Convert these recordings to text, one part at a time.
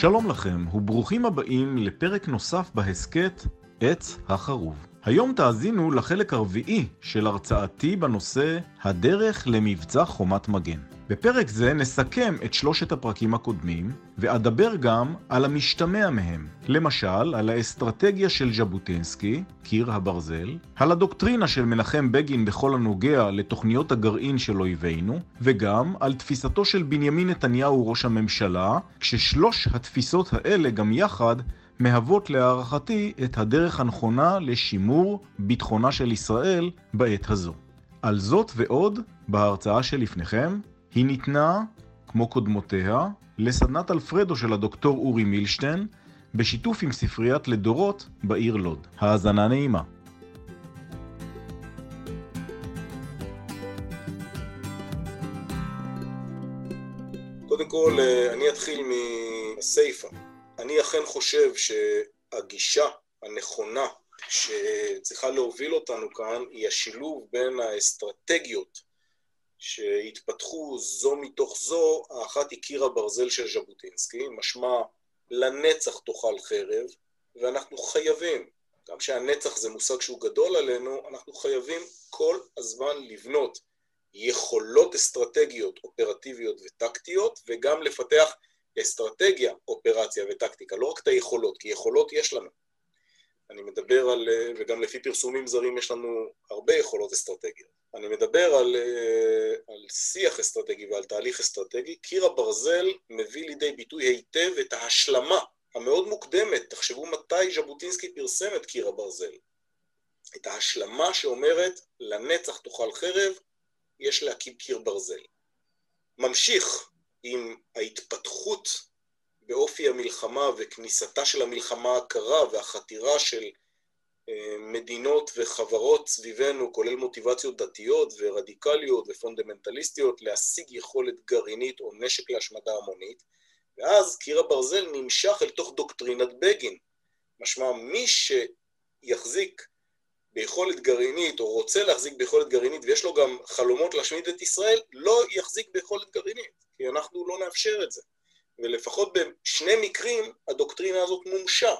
שלום לכם, וברוכים הבאים לפרק נוסף בהסכת עץ החרוב. היום תאזינו לחלק הרביעי של הרצאתי בנושא הדרך למבצע חומת מגן. בפרק זה נסכם את שלושת הפרקים הקודמים, ואדבר גם על המשתמע מהם. למשל, על האסטרטגיה של ז'בוטינסקי, קיר הברזל, על הדוקטרינה של מנחם בגין בכל הנוגע לתוכניות הגרעין של אויבינו, וגם על תפיסתו של בנימין נתניהו ראש הממשלה, כששלוש התפיסות האלה גם יחד מהוות להערכתי את הדרך הנכונה לשימור ביטחונה של ישראל בעת הזו. על זאת ועוד בהרצאה שלפניכם, היא ניתנה, כמו קודמותיה, לסדנת אלפרדו של הדוקטור אורי מילשטיין, בשיתוף עם ספריית לדורות בעיר לוד. האזנה נעימה. קודם כל, אה, אני אתחיל מהסיפה. אני אכן חושב שהגישה הנכונה שצריכה להוביל אותנו כאן היא השילוב בין האסטרטגיות שהתפתחו זו מתוך זו, האחת היא קיר הברזל של ז'בוטינסקי, משמע לנצח תאכל חרב, ואנחנו חייבים, גם שהנצח זה מושג שהוא גדול עלינו, אנחנו חייבים כל הזמן לבנות יכולות אסטרטגיות, אופרטיביות וטקטיות, וגם לפתח אסטרטגיה, אופרציה וטקטיקה, לא רק את היכולות, כי יכולות יש לנו. אני מדבר על, וגם לפי פרסומים זרים יש לנו הרבה יכולות אסטרטגיות. אני מדבר על, על שיח אסטרטגי ועל תהליך אסטרטגי. קיר הברזל מביא לידי ביטוי היטב את ההשלמה המאוד מוקדמת, תחשבו מתי ז'בוטינסקי פרסם את קיר הברזל. את ההשלמה שאומרת לנצח תאכל חרב, יש להקים קיר ברזל. ממשיך עם ההתפתחות באופי המלחמה וכניסתה של המלחמה הקרה והחתירה של מדינות וחברות סביבנו, כולל מוטיבציות דתיות ורדיקליות ופונדמנטליסטיות, להשיג יכולת גרעינית או נשק להשמדה המונית, ואז קיר הברזל נמשך אל תוך דוקטרינת בגין. משמע, מי שיחזיק ביכולת גרעינית, או רוצה להחזיק ביכולת גרעינית, ויש לו גם חלומות להשמיד את ישראל, לא יחזיק ביכולת גרעינית, כי אנחנו לא נאפשר את זה. ולפחות בשני מקרים הדוקטרינה הזאת מומשה.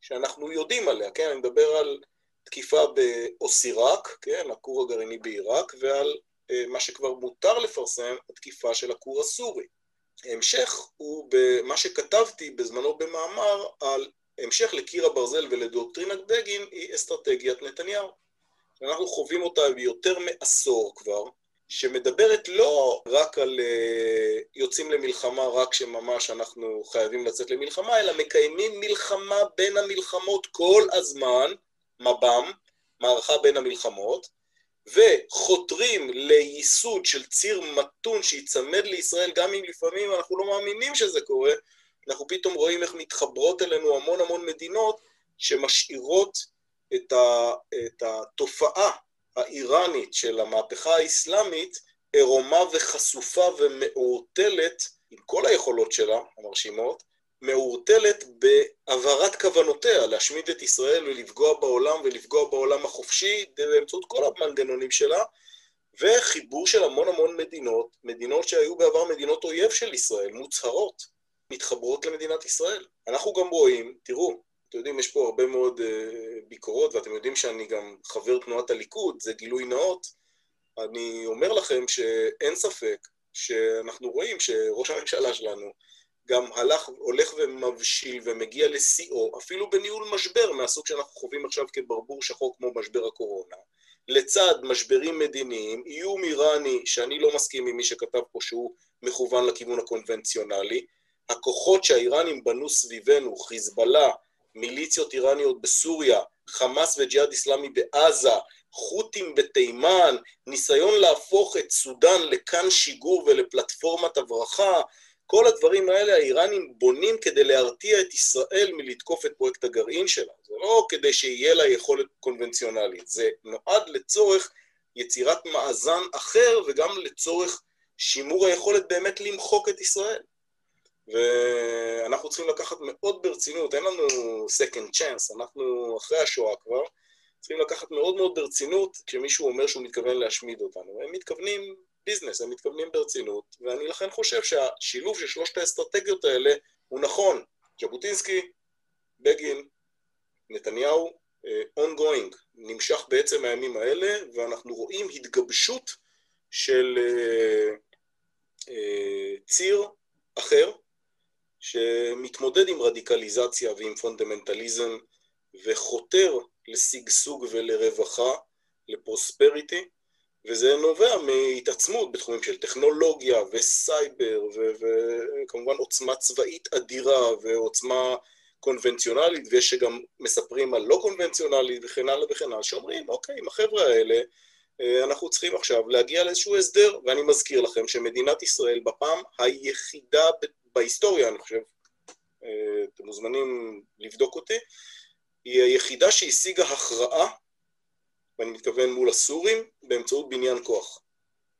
שאנחנו יודעים עליה, כן? אני מדבר על תקיפה באוסיראק, כן? הכור הגרעיני בעיראק, ועל אה, מה שכבר מותר לפרסם, התקיפה של הכור הסורי. המשך הוא במה שכתבתי בזמנו במאמר על המשך לקיר הברזל ולדוקטרינת בגין היא אסטרטגיית נתניהו. אנחנו חווים אותה ביותר מעשור כבר, שמדברת לא רק על uh, יוצאים למלחמה רק שממש אנחנו חייבים לצאת למלחמה, אלא מקיימים מלחמה בין המלחמות כל הזמן, מב"ם, מערכה בין המלחמות, וחותרים לייסוד של ציר מתון שיצמד לישראל, גם אם לפעמים אנחנו לא מאמינים שזה קורה, אנחנו פתאום רואים איך מתחברות אלינו המון המון מדינות שמשאירות את, ה, את התופעה האיראנית של המהפכה האסלאמית עירומה וחשופה ומעורטלת, עם כל היכולות שלה, המרשימות, מעורטלת בהבהרת כוונותיה להשמיד את ישראל ולפגוע בעולם ולפגוע בעולם החופשי באמצעות כל המנגנונים שלה, וחיבור של המון המון מדינות, מדינות שהיו בעבר מדינות אויב של ישראל, מוצהרות, מתחברות למדינת ישראל. אנחנו גם רואים, תראו, אתם יודעים, יש פה הרבה מאוד uh, ביקורות, ואתם יודעים שאני גם חבר תנועת הליכוד, זה גילוי נאות. אני אומר לכם שאין ספק שאנחנו רואים שראש הממשלה שלנו גם הלך, הולך ומבשיל ומגיע לשיאו, אפילו בניהול משבר מהסוג שאנחנו חווים עכשיו כברבור שחור כמו משבר הקורונה. לצד משברים מדיניים, איום איראני, שאני לא מסכים עם מי שכתב פה שהוא מכוון לכיוון הקונבנציונלי, הכוחות שהאיראנים בנו סביבנו, חיזבאללה, מיליציות איראניות בסוריה, חמאס וג'יהאד איסלאמי בעזה, חות'ים בתימן, ניסיון להפוך את סודאן לכאן שיגור ולפלטפורמת הברחה, כל הדברים האלה האיראנים בונים כדי להרתיע את ישראל מלתקוף את פרויקט הגרעין שלה. זה לא כדי שיהיה לה יכולת קונבנציונלית, זה נועד לצורך יצירת מאזן אחר וגם לצורך שימור היכולת באמת למחוק את ישראל. ואנחנו צריכים לקחת מאוד ברצינות, אין לנו second chance, אנחנו אחרי השואה כבר, צריכים לקחת מאוד מאוד ברצינות כשמישהו אומר שהוא מתכוון להשמיד אותנו. הם מתכוונים ביזנס, הם מתכוונים ברצינות, ואני לכן חושב שהשילוב של שלושת האסטרטגיות האלה הוא נכון. ז'בוטינסקי, בגין, נתניהו, ongoing, נמשך בעצם הימים האלה, ואנחנו רואים התגבשות של ציר אחר, שמתמודד עם רדיקליזציה ועם פונדמנטליזם וחותר לשגשוג ולרווחה, ל prosperity, וזה נובע מהתעצמות בתחומים של טכנולוגיה וסייבר וכמובן עוצמה צבאית אדירה ועוצמה קונבנציונלית, ויש שגם מספרים על לא קונבנציונלית וכן הלאה וכן הלאה, שאומרים, אוקיי, עם החבר'ה האלה אה, אנחנו צריכים עכשיו להגיע לאיזשהו הסדר, ואני מזכיר לכם שמדינת ישראל בפעם היחידה בהיסטוריה, אני חושב, אה, אתם מוזמנים לבדוק אותי, היא היחידה שהשיגה הכרעה, ואני מתכוון מול הסורים, באמצעות בניין כוח.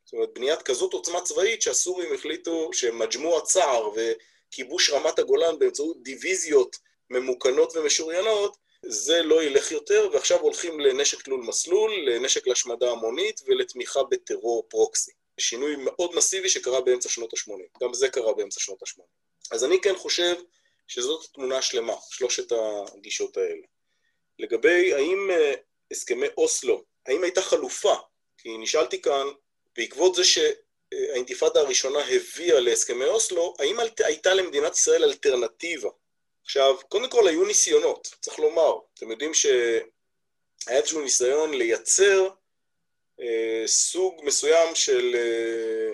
זאת אומרת, בניית כזאת עוצמה צבאית שהסורים החליטו שמג'מוע צער וכיבוש רמת הגולן באמצעות דיוויזיות ממוכנות ומשוריינות, זה לא ילך יותר, ועכשיו הולכים לנשק תלול מסלול, לנשק להשמדה המונית ולתמיכה בטרור פרוקסי. שינוי מאוד מסיבי שקרה באמצע שנות ה-80. גם זה קרה באמצע שנות ה-80. אז אני כן חושב שזאת תמונה שלמה, שלושת הגישות האלה. לגבי האם אה, הסכמי אוסלו, האם הייתה חלופה? כי נשאלתי כאן, בעקבות זה שהאינתיפאדה הראשונה הביאה להסכמי אוסלו, האם הייתה למדינת ישראל אלטרנטיבה? עכשיו, קודם כל היו ניסיונות, צריך לומר. אתם יודעים שהיה איזשהו ניסיון לייצר סוג מסוים של אה,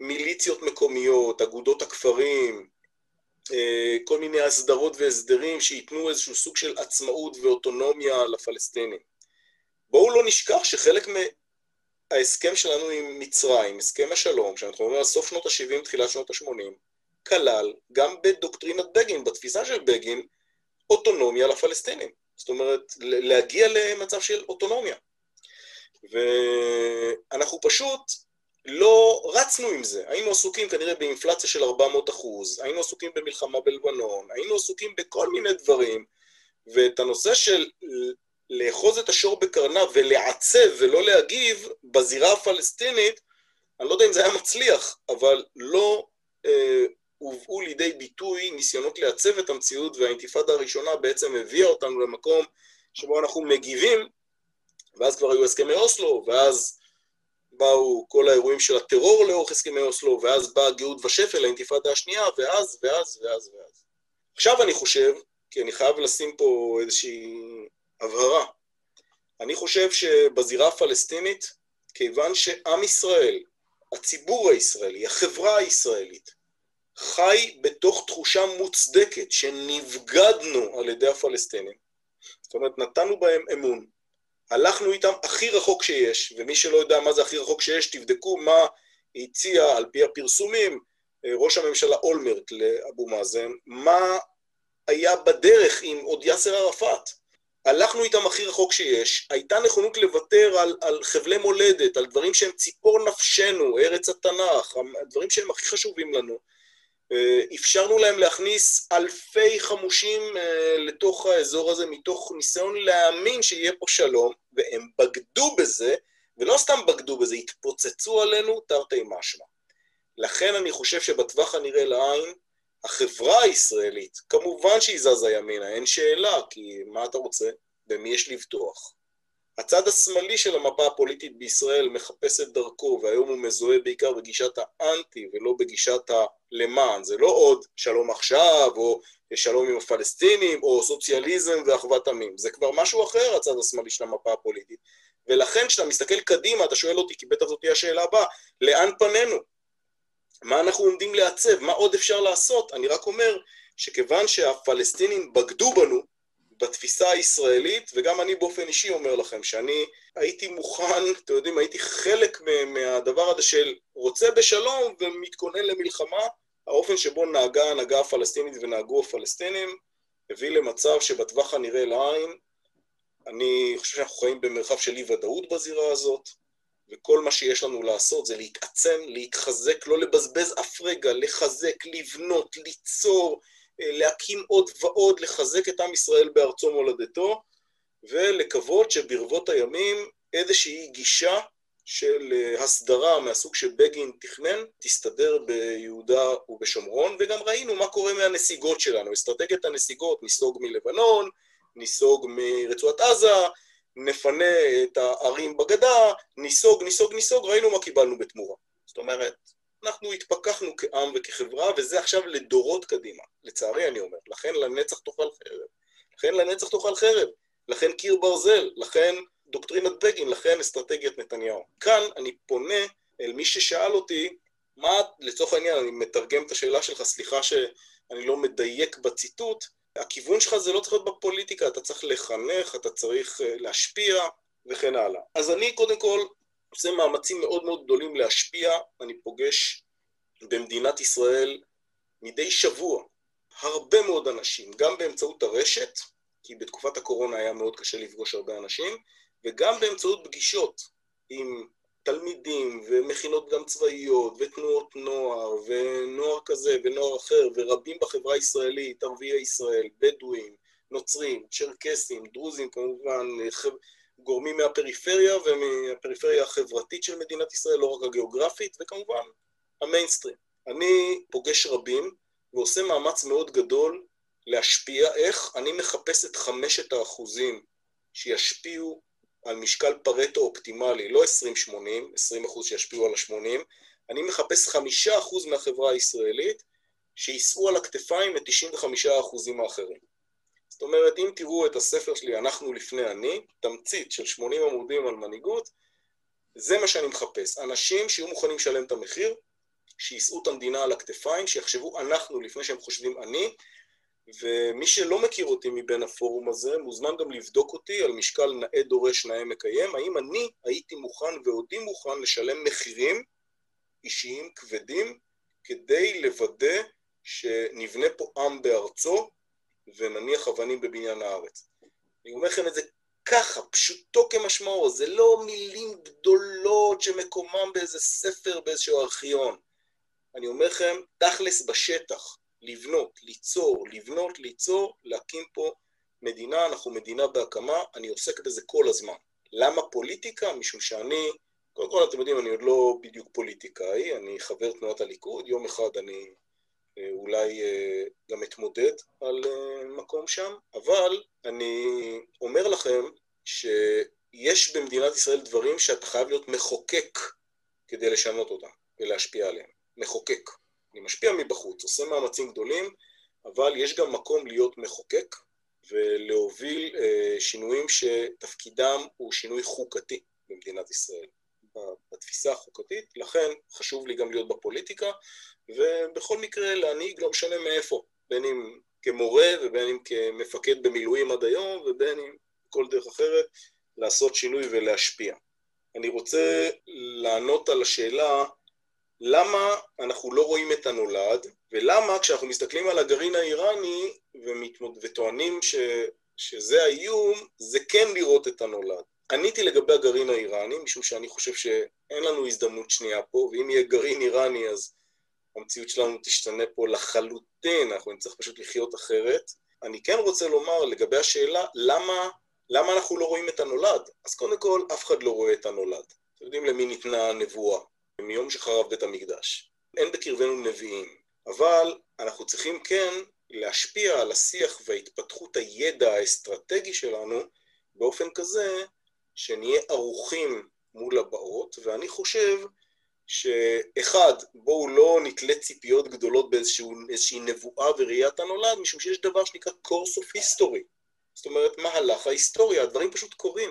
מיליציות מקומיות, אגודות הכפרים, אה, כל מיני הסדרות והסדרים שייתנו איזשהו סוג של עצמאות ואוטונומיה לפלסטינים. בואו לא נשכח שחלק מההסכם שלנו עם מצרים, הסכם השלום, שאנחנו אומרים על סוף שנות ה-70, תחילת שנות ה-80, כלל גם בדוקטרינת בגין, בתפיסה של בגין, אוטונומיה לפלסטינים. זאת אומרת, להגיע למצב של אוטונומיה. ואנחנו פשוט לא רצנו עם זה. היינו עסוקים כנראה באינפלציה של 400 אחוז, היינו עסוקים במלחמה בלבנון, היינו עסוקים בכל מיני דברים, ואת הנושא של לאחוז את השור בקרניו ולעצב ולא להגיב בזירה הפלסטינית, אני לא יודע אם זה היה מצליח, אבל לא אה, הובאו לידי ביטוי ניסיונות לעצב את המציאות, והאינתיפאדה הראשונה בעצם הביאה אותנו למקום שבו אנחנו מגיבים, ואז כבר היו הסכמי אוסלו, ואז באו כל האירועים של הטרור לאורך הסכמי אוסלו, ואז באה גאות ושפל, האינתיפאדה השנייה, ואז, ואז, ואז, ואז. עכשיו אני חושב, כי אני חייב לשים פה איזושהי הבהרה, אני חושב שבזירה הפלסטינית, כיוון שעם ישראל, הציבור הישראלי, החברה הישראלית, חי בתוך תחושה מוצדקת שנבגדנו על ידי הפלסטינים, זאת אומרת נתנו בהם אמון, הלכנו איתם הכי רחוק שיש, ומי שלא יודע מה זה הכי רחוק שיש, תבדקו מה הציע על פי הפרסומים אה, ראש הממשלה אולמרט לאבו מאזן, מה היה בדרך עם עוד יאסר ערפאת. הלכנו איתם הכי רחוק שיש, הייתה נכונות לוותר על, על חבלי מולדת, על דברים שהם ציפור נפשנו, ארץ התנ"ך, הדברים שהם הכי חשובים לנו. אה, אפשרנו להם להכניס אלפי חמושים אה, לתוך האזור הזה מתוך ניסיון להאמין שיהיה פה שלום, והם בגדו בזה, ולא סתם בגדו בזה, התפוצצו עלינו תרתי משמע. לכן אני חושב שבטווח הנראה לעין, החברה הישראלית, כמובן שהיא זזה ימינה, אין שאלה, כי מה אתה רוצה? במי יש לבטוח? הצד השמאלי של המפה הפוליטית בישראל מחפש את דרכו, והיום הוא מזוהה בעיקר בגישת האנטי ולא בגישת הלמען. זה לא עוד שלום עכשיו, או שלום עם הפלסטינים, או סוציאליזם ואחוות עמים. זה כבר משהו אחר, הצד השמאלי של המפה הפוליטית. ולכן כשאתה מסתכל קדימה, אתה שואל אותי, כי בטח זאת תהיה השאלה הבאה, לאן פנינו? מה אנחנו עומדים לעצב? מה עוד אפשר לעשות? אני רק אומר שכיוון שהפלסטינים בגדו בנו, בתפיסה הישראלית, וגם אני באופן אישי אומר לכם שאני הייתי מוכן, אתם יודעים, הייתי חלק מהדבר הזה של רוצה בשלום ומתכונן למלחמה, האופן שבו נהגה ההנהגה הפלסטינית ונהגו הפלסטינים הביא למצב שבטווח הנראה לעין, אני חושב שאנחנו חיים במרחב של אי ודאות בזירה הזאת, וכל מה שיש לנו לעשות זה להתעצם, להתחזק, לא לבזבז אף רגע, לחזק, לבנות, ליצור, להקים עוד ועוד, לחזק את עם ישראל בארצו מולדתו, ולקוות שברבות הימים איזושהי גישה של אה, הסדרה מהסוג שבגין תכנן, תסתדר ביהודה ובשומרון, וגם ראינו מה קורה מהנסיגות שלנו, אסטרטגיית הנסיגות, ניסוג מלבנון, ניסוג מרצועת עזה, נפנה את הערים בגדה, ניסוג, ניסוג, ניסוג, ראינו מה קיבלנו בתמורה. זאת אומרת, אנחנו התפכחנו כעם וכחברה, וזה עכשיו לדורות קדימה. לצערי אני אומר, לכן לנצח תאכל חרב. לכן לנצח תאכל חרב. לכן קיר ברזל. לכן דוקטרינת בגין, לכן אסטרטגיית נתניהו. כאן אני פונה אל מי ששאל אותי, מה, לצורך העניין, אני מתרגם את השאלה שלך, סליחה שאני לא מדייק בציטוט, הכיוון שלך זה לא צריך להיות בפוליטיקה, אתה צריך לחנך, אתה צריך אה, להשפיע וכן הלאה. אז אני קודם כל עושה מאמצים מאוד מאוד גדולים להשפיע, אני פוגש במדינת ישראל מדי שבוע הרבה מאוד אנשים, גם באמצעות הרשת, כי בתקופת הקורונה היה מאוד קשה לפגוש הרבה אנשים, וגם באמצעות פגישות עם תלמידים ומכינות גם צבאיות ותנועות נוער ונוער כזה ונוער אחר ורבים בחברה הישראלית, ערביי ישראל, בדואים, נוצרים, צ'רקסים, דרוזים כמובן, גורמים מהפריפריה ומהפריפריה החברתית של מדינת ישראל, לא רק הגיאוגרפית, וכמובן המיינסטרים. אני פוגש רבים ועושה מאמץ מאוד גדול להשפיע איך אני מחפש את חמשת האחוזים שישפיעו על משקל פרטו אופטימלי, לא 20-80, 20 אחוז שישפיעו על ה-80, אני מחפש חמישה אחוז מהחברה הישראלית שיישאו על הכתפיים את 95 האחוזים האחרים. זאת אומרת, אם תראו את הספר שלי, אנחנו לפני אני, תמצית של 80 עמודים על מנהיגות, זה מה שאני מחפש. אנשים שיהיו מוכנים לשלם את המחיר, שיישאו את המדינה על הכתפיים, שיחשבו אנחנו לפני שהם חושבים אני, ומי שלא מכיר אותי מבין הפורום הזה, מוזמן גם לבדוק אותי על משקל נאה דורש נאה מקיים, האם אני הייתי מוכן ועודי מוכן לשלם מחירים אישיים כבדים כדי לוודא שנבנה פה עם בארצו ונניח אבנים בבניין הארץ. אני אומר לכם את זה ככה, פשוטו כמשמעו, זה לא מילים גדולות שמקומם באיזה ספר, באיזשהו ארכיון. אני אומר לכם, תכלס בשטח, לבנות, ליצור, לבנות, ליצור, להקים פה מדינה, אנחנו מדינה בהקמה, אני עוסק בזה כל הזמן. למה פוליטיקה? משום שאני, קודם כל אתם יודעים, אני עוד לא בדיוק פוליטיקאי, אני חבר תנועת הליכוד, יום אחד אני אולי אה, גם אתמודד על אה, מקום שם, אבל אני אומר לכם שיש במדינת ישראל דברים שאתה חייב להיות מחוקק כדי לשנות אותם ולהשפיע עליהם. מחוקק. אני משפיע מבחוץ, עושה מאמצים גדולים, אבל יש גם מקום להיות מחוקק ולהוביל אה, שינויים שתפקידם הוא שינוי חוקתי במדינת ישראל, בתפיסה החוקתית, לכן חשוב לי גם להיות בפוליטיקה, ובכל מקרה להנהיג לא משנה מאיפה, בין אם כמורה ובין אם כמפקד במילואים עד היום ובין אם כל דרך אחרת, לעשות שינוי ולהשפיע. אני רוצה לענות על השאלה למה אנחנו לא רואים את הנולד, ולמה כשאנחנו מסתכלים על הגרעין האיראני. וטוענים ש... שזה האיום, זה כן לראות את הנולד. עניתי לגבי הגרעין האיראני, משום שאני חושב שאין לנו הזדמנות שנייה פה, ואם יהיה גרעין איראני אז המציאות שלנו תשתנה פה לחלוטין, אנחנו נצטרך פשוט לחיות אחרת. אני כן רוצה לומר לגבי השאלה, למה, למה אנחנו לא רואים את הנולד? אז קודם כל, אף אחד לא רואה את הנולד. אתם יודעים למי ניתנה הנבואה? מיום שחרב בית המקדש. אין בקרבנו נביאים, אבל אנחנו צריכים כן להשפיע על השיח והתפתחות הידע האסטרטגי שלנו באופן כזה שנהיה ערוכים מול הבאות, ואני חושב שאחד, בואו לא נתלה ציפיות גדולות באיזושהי נבואה וראיית הנולד, משום שיש דבר שנקרא course of history. זאת אומרת, מהלך ההיסטוריה, הדברים פשוט קורים.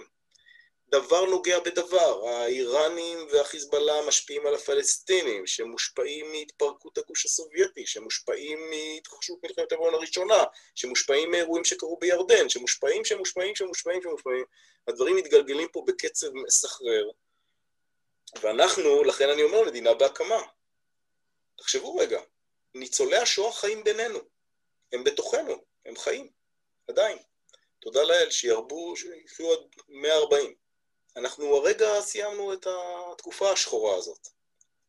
דבר נוגע בדבר, האיראנים והחיזבאללה משפיעים על הפלסטינים, שמושפעים מהתפרקות הגוש הסובייטי, שמושפעים מהתרחשות מלחמת העולם הראשונה, שמושפעים מאירועים שקרו בירדן, שמושפעים, שמושפעים, שמושפעים, שמושפעים. הדברים מתגלגלים פה בקצב מסחרר, ואנחנו, לכן אני אומר, מדינה בהקמה. תחשבו רגע, ניצולי השואה חיים בינינו, הם בתוכנו, הם חיים, עדיין. תודה לאל, שירבו, שיחיו עד 140. אנחנו הרגע סיימנו את התקופה השחורה הזאת.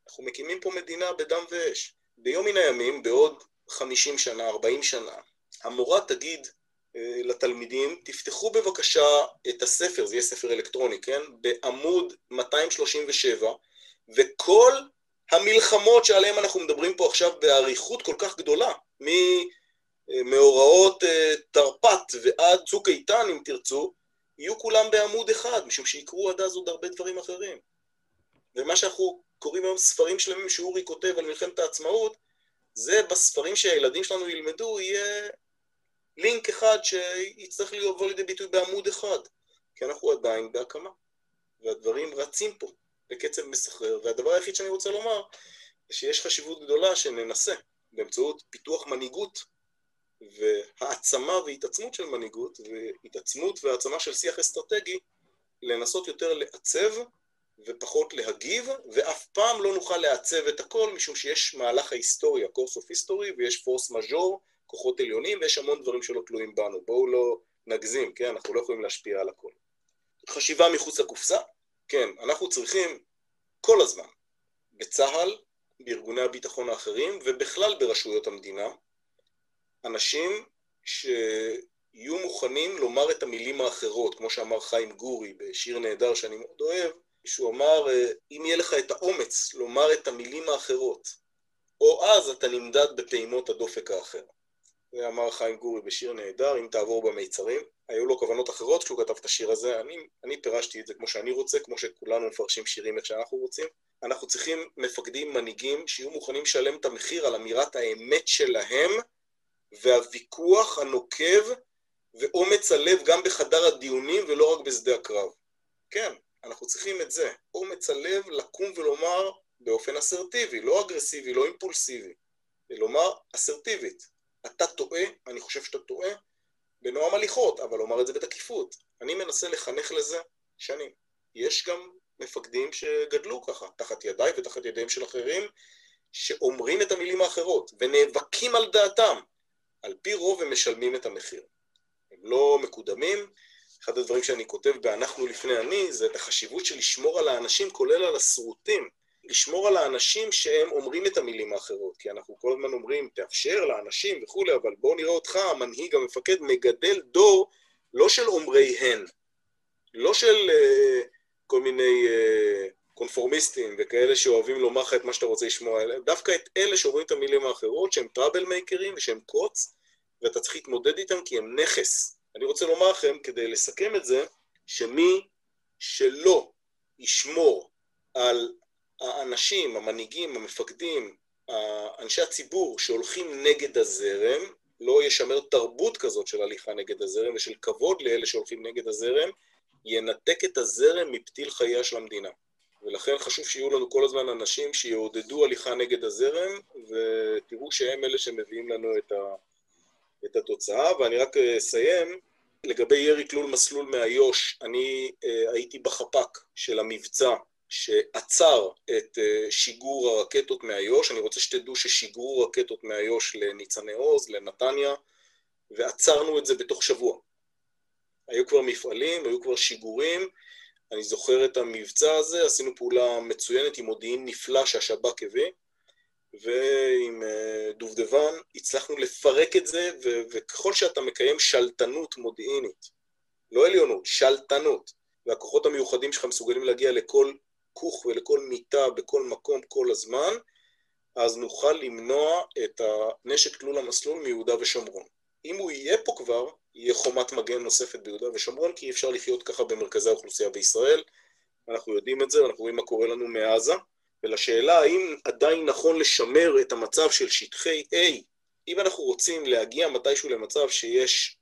אנחנו מקימים פה מדינה בדם ואש. ביום מן הימים, בעוד 50 שנה, 40 שנה, המורה תגיד אה, לתלמידים, תפתחו בבקשה את הספר, זה יהיה ספר אלקטרוני, כן? בעמוד 237, וכל המלחמות שעליהן אנחנו מדברים פה עכשיו באריכות כל כך גדולה, ממאורעות אה, תרפ"ט ועד צוק איתן, אם תרצו, יהיו כולם בעמוד אחד, משום שיקרו עד אז עוד הרבה דברים אחרים. ומה שאנחנו קוראים היום ספרים שלמים שאורי כותב על מלחמת העצמאות, זה בספרים שהילדים שלנו ילמדו, יהיה לינק אחד שיצטרך לבוא לידי ביטוי בעמוד אחד, כי אנחנו עדיין בהקמה, והדברים רצים פה בקצב מסחרר, והדבר היחיד שאני רוצה לומר, זה שיש חשיבות גדולה שננסה באמצעות פיתוח מנהיגות והעצמה והתעצמות של מנהיגות, והתעצמות והעצמה של שיח אסטרטגי, לנסות יותר לעצב ופחות להגיב, ואף פעם לא נוכל לעצב את הכל, משום שיש מהלך ההיסטוריה, course of history, ויש פורס מז'ור, כוחות עליונים, ויש המון דברים שלא תלויים בנו. בואו לא נגזים, כן? אנחנו לא יכולים להשפיע על הכל. חשיבה מחוץ לקופסה, כן, אנחנו צריכים כל הזמן, בצה"ל, בארגוני הביטחון האחרים, ובכלל ברשויות המדינה, אנשים שיהיו מוכנים לומר את המילים האחרות, כמו שאמר חיים גורי בשיר נהדר שאני מאוד אוהב, שהוא אמר, אם יהיה לך את האומץ לומר את המילים האחרות, או אז אתה נמדד בפעימות הדופק האחר. זה אמר חיים גורי בשיר נהדר, אם תעבור במיצרים. היו לו כוונות אחרות כשהוא כתב את השיר הזה, אני, אני פירשתי את זה כמו שאני רוצה, כמו שכולנו מפרשים שירים איך שאנחנו רוצים. אנחנו צריכים מפקדים, מנהיגים, שיהיו מוכנים לשלם את המחיר על אמירת האמת שלהם, והוויכוח הנוקב ואומץ הלב גם בחדר הדיונים ולא רק בשדה הקרב. כן, אנחנו צריכים את זה, אומץ הלב לקום ולומר באופן אסרטיבי, לא אגרסיבי, לא אימפולסיבי, ולומר אסרטיבית. אתה טועה, אני חושב שאתה טועה, בנועם הליכות, אבל לומר את זה בתקיפות. אני מנסה לחנך לזה שנים. יש גם מפקדים שגדלו ככה, תחת ידיי ותחת ידיהם של אחרים, שאומרים את המילים האחרות, ונאבקים על דעתם. על פי רוב הם משלמים את המחיר. הם לא מקודמים. אחד הדברים שאני כותב ב"אנחנו לפני אני" זה את החשיבות של לשמור על האנשים, כולל על הסרוטים. לשמור על האנשים שהם אומרים את המילים האחרות, כי אנחנו כל הזמן אומרים, תאפשר לאנשים וכולי, אבל בואו נראה אותך, המנהיג, המפקד, מגדל דור לא של אומרי הן, לא של uh, כל מיני uh, קונפורמיסטים וכאלה שאוהבים לומר לך את מה שאתה רוצה לשמוע, אלא דווקא את אלה שאומרים את המילים האחרות, שהם טראבל מייקרים ושהם קוץ, ואתה צריך להתמודד איתם כי הם נכס. אני רוצה לומר לכם, כדי לסכם את זה, שמי שלא ישמור על האנשים, המנהיגים, המפקדים, אנשי הציבור שהולכים נגד הזרם, לא ישמר תרבות כזאת של הליכה נגד הזרם ושל כבוד לאלה שהולכים נגד הזרם, ינתק את הזרם מפתיל חייה של המדינה. ולכן חשוב שיהיו לנו כל הזמן אנשים שיעודדו הליכה נגד הזרם, ותראו שהם אלה שמביאים לנו את, ה, את התוצאה. ואני רק אסיים, לגבי ירי תלול מסלול מאיו"ש, אני uh, הייתי בחפ"ק של המבצע שעצר את uh, שיגור הרקטות מאיו"ש, אני רוצה שתדעו ששיגרו רקטות מאיו"ש לניצני עוז, לנתניה, ועצרנו את זה בתוך שבוע. היו כבר מפעלים, היו כבר שיגורים, אני זוכר את המבצע הזה, עשינו פעולה מצוינת עם מודיעין נפלא שהשב"כ הביא, ועם אה, דובדבן הצלחנו לפרק את זה, ו- וככל שאתה מקיים שלטנות מודיעינית, לא עליונות, שלטנות, והכוחות המיוחדים שלך מסוגלים להגיע לכל כוך ולכל מיטה בכל מקום כל הזמן, אז נוכל למנוע את הנשק תלול המסלול מיהודה ושומרון. אם הוא יהיה פה כבר, יהיה חומת מגן נוספת ביהודה ושומרון, כי אי אפשר לחיות ככה במרכזי האוכלוסייה בישראל. אנחנו יודעים את זה, ואנחנו רואים מה קורה לנו מעזה. ולשאלה האם עדיין נכון לשמר את המצב של שטחי A, אם אנחנו רוצים להגיע מתישהו למצב שיש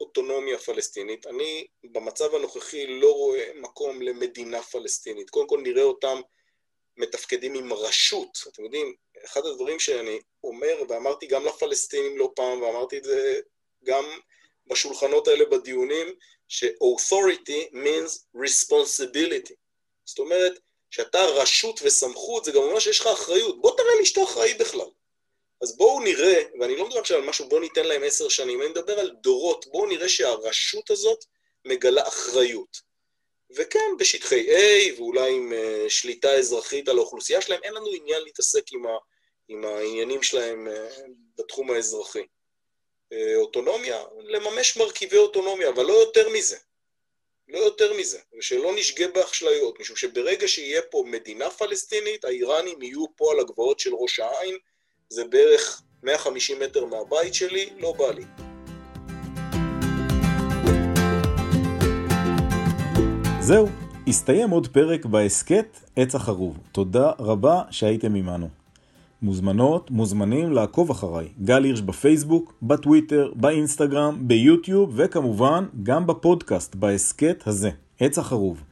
אוטונומיה פלסטינית, אני במצב הנוכחי לא רואה מקום למדינה פלסטינית. קודם כל נראה אותם מתפקדים עם רשות. אתם יודעים, אחד הדברים שאני אומר, ואמרתי גם לפלסטינים לא פעם, ואמרתי את זה גם בשולחנות האלה בדיונים, ש-authority means responsibility. זאת אומרת, שאתה רשות וסמכות, זה גם אומר שיש לך אחריות. בוא תראה לי שאתה אחראי בכלל. אז בואו נראה, ואני לא מדבר עכשיו על משהו, בואו ניתן להם עשר שנים, אני מדבר על דורות, בואו נראה שהרשות הזאת מגלה אחריות. וכן, בשטחי A, ואולי עם uh, שליטה אזרחית על האוכלוסייה שלהם, אין לנו עניין להתעסק עם, ה, עם העניינים שלהם uh, בתחום האזרחי. אה, אוטונומיה, לממש מרכיבי אוטונומיה, אבל לא יותר מזה. לא יותר מזה, ושלא נשגה באשליות, משום שברגע שיהיה פה מדינה פלסטינית, האיראנים יהיו פה על הגבעות של ראש העין, זה בערך 150 מטר מהבית שלי, לא בא לי. זהו, הסתיים עוד פרק בהסכת עץ החרוב. תודה רבה שהייתם עמנו. מוזמנות, מוזמנים לעקוב אחריי. גל הירש בפייסבוק, בטוויטר, באינסטגרם, ביוטיוב, וכמובן גם בפודקאסט, בהסכת הזה, עץ החרוב.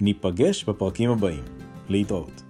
ניפגש בפרקים הבאים. להתראות.